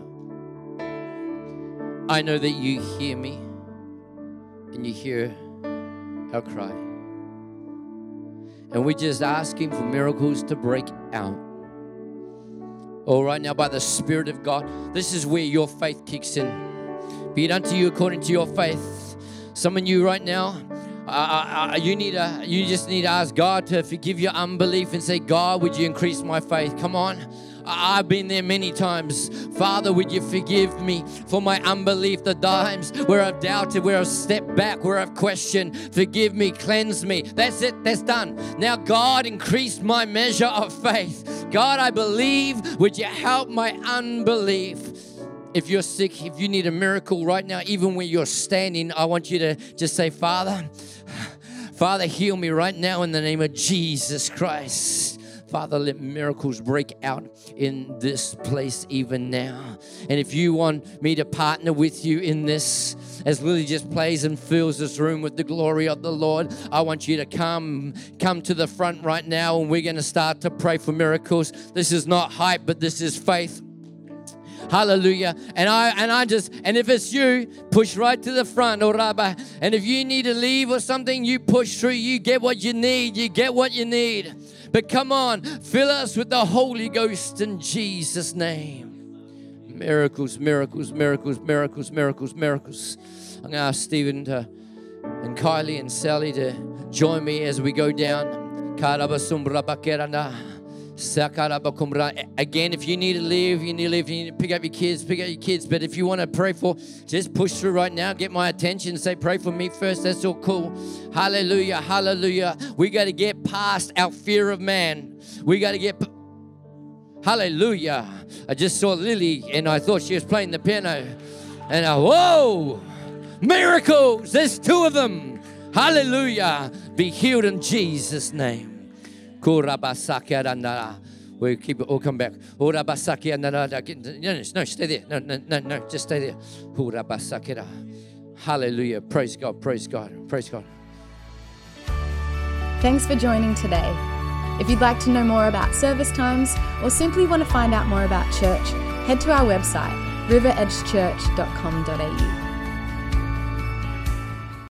I know that you hear me and you hear our cry. And we're just asking for miracles to break out. Oh, right now, by the Spirit of God, this is where your faith kicks in. Be it unto you according to your faith. Some of you right now, uh, uh, uh, you need a, you just need to ask God to forgive your unbelief and say, God, would you increase my faith? Come on. I've been there many times. Father, would you forgive me for my unbelief, the times where I've doubted, where I've stepped back, where I've questioned. Forgive me, cleanse me. That's it, that's done. Now, God, increase my measure of faith. God, I believe. Would you help my unbelief? If you're sick, if you need a miracle right now, even when you're standing, I want you to just say, Father, Father, heal me right now in the name of Jesus Christ. Father, let miracles break out in this place even now. And if you want me to partner with you in this, as Lily just plays and fills this room with the glory of the Lord, I want you to come, come to the front right now, and we're going to start to pray for miracles. This is not hype, but this is faith. Hallelujah. And I and I just and if it's you, push right to the front, or oh, Rabbi. And if you need to leave or something, you push through. You get what you need. You get what you need. But come on, fill us with the Holy Ghost in Jesus' name. Miracles, miracles, miracles, miracles, miracles, miracles. I'm going to ask Stephen to, and Kylie and Sally to join me as we go down. Again, if you need to leave, you need to leave, you need to pick up your kids, pick up your kids. But if you want to pray for, just push through right now, get my attention, say, pray for me first. That's all cool. Hallelujah, hallelujah. We got to get past our fear of man. We got to get. Hallelujah. I just saw Lily and I thought she was playing the piano. And I, whoa, miracles. There's two of them. Hallelujah. Be healed in Jesus' name. We keep it. We'll come back. No, no, no, stay there. No, no, no, no, just stay there. Hallelujah. Praise God. Praise God. Praise God. Thanks for joining today. If you'd like to know more about service times or simply want to find out more about church, head to our website, riveredgechurch.com.au.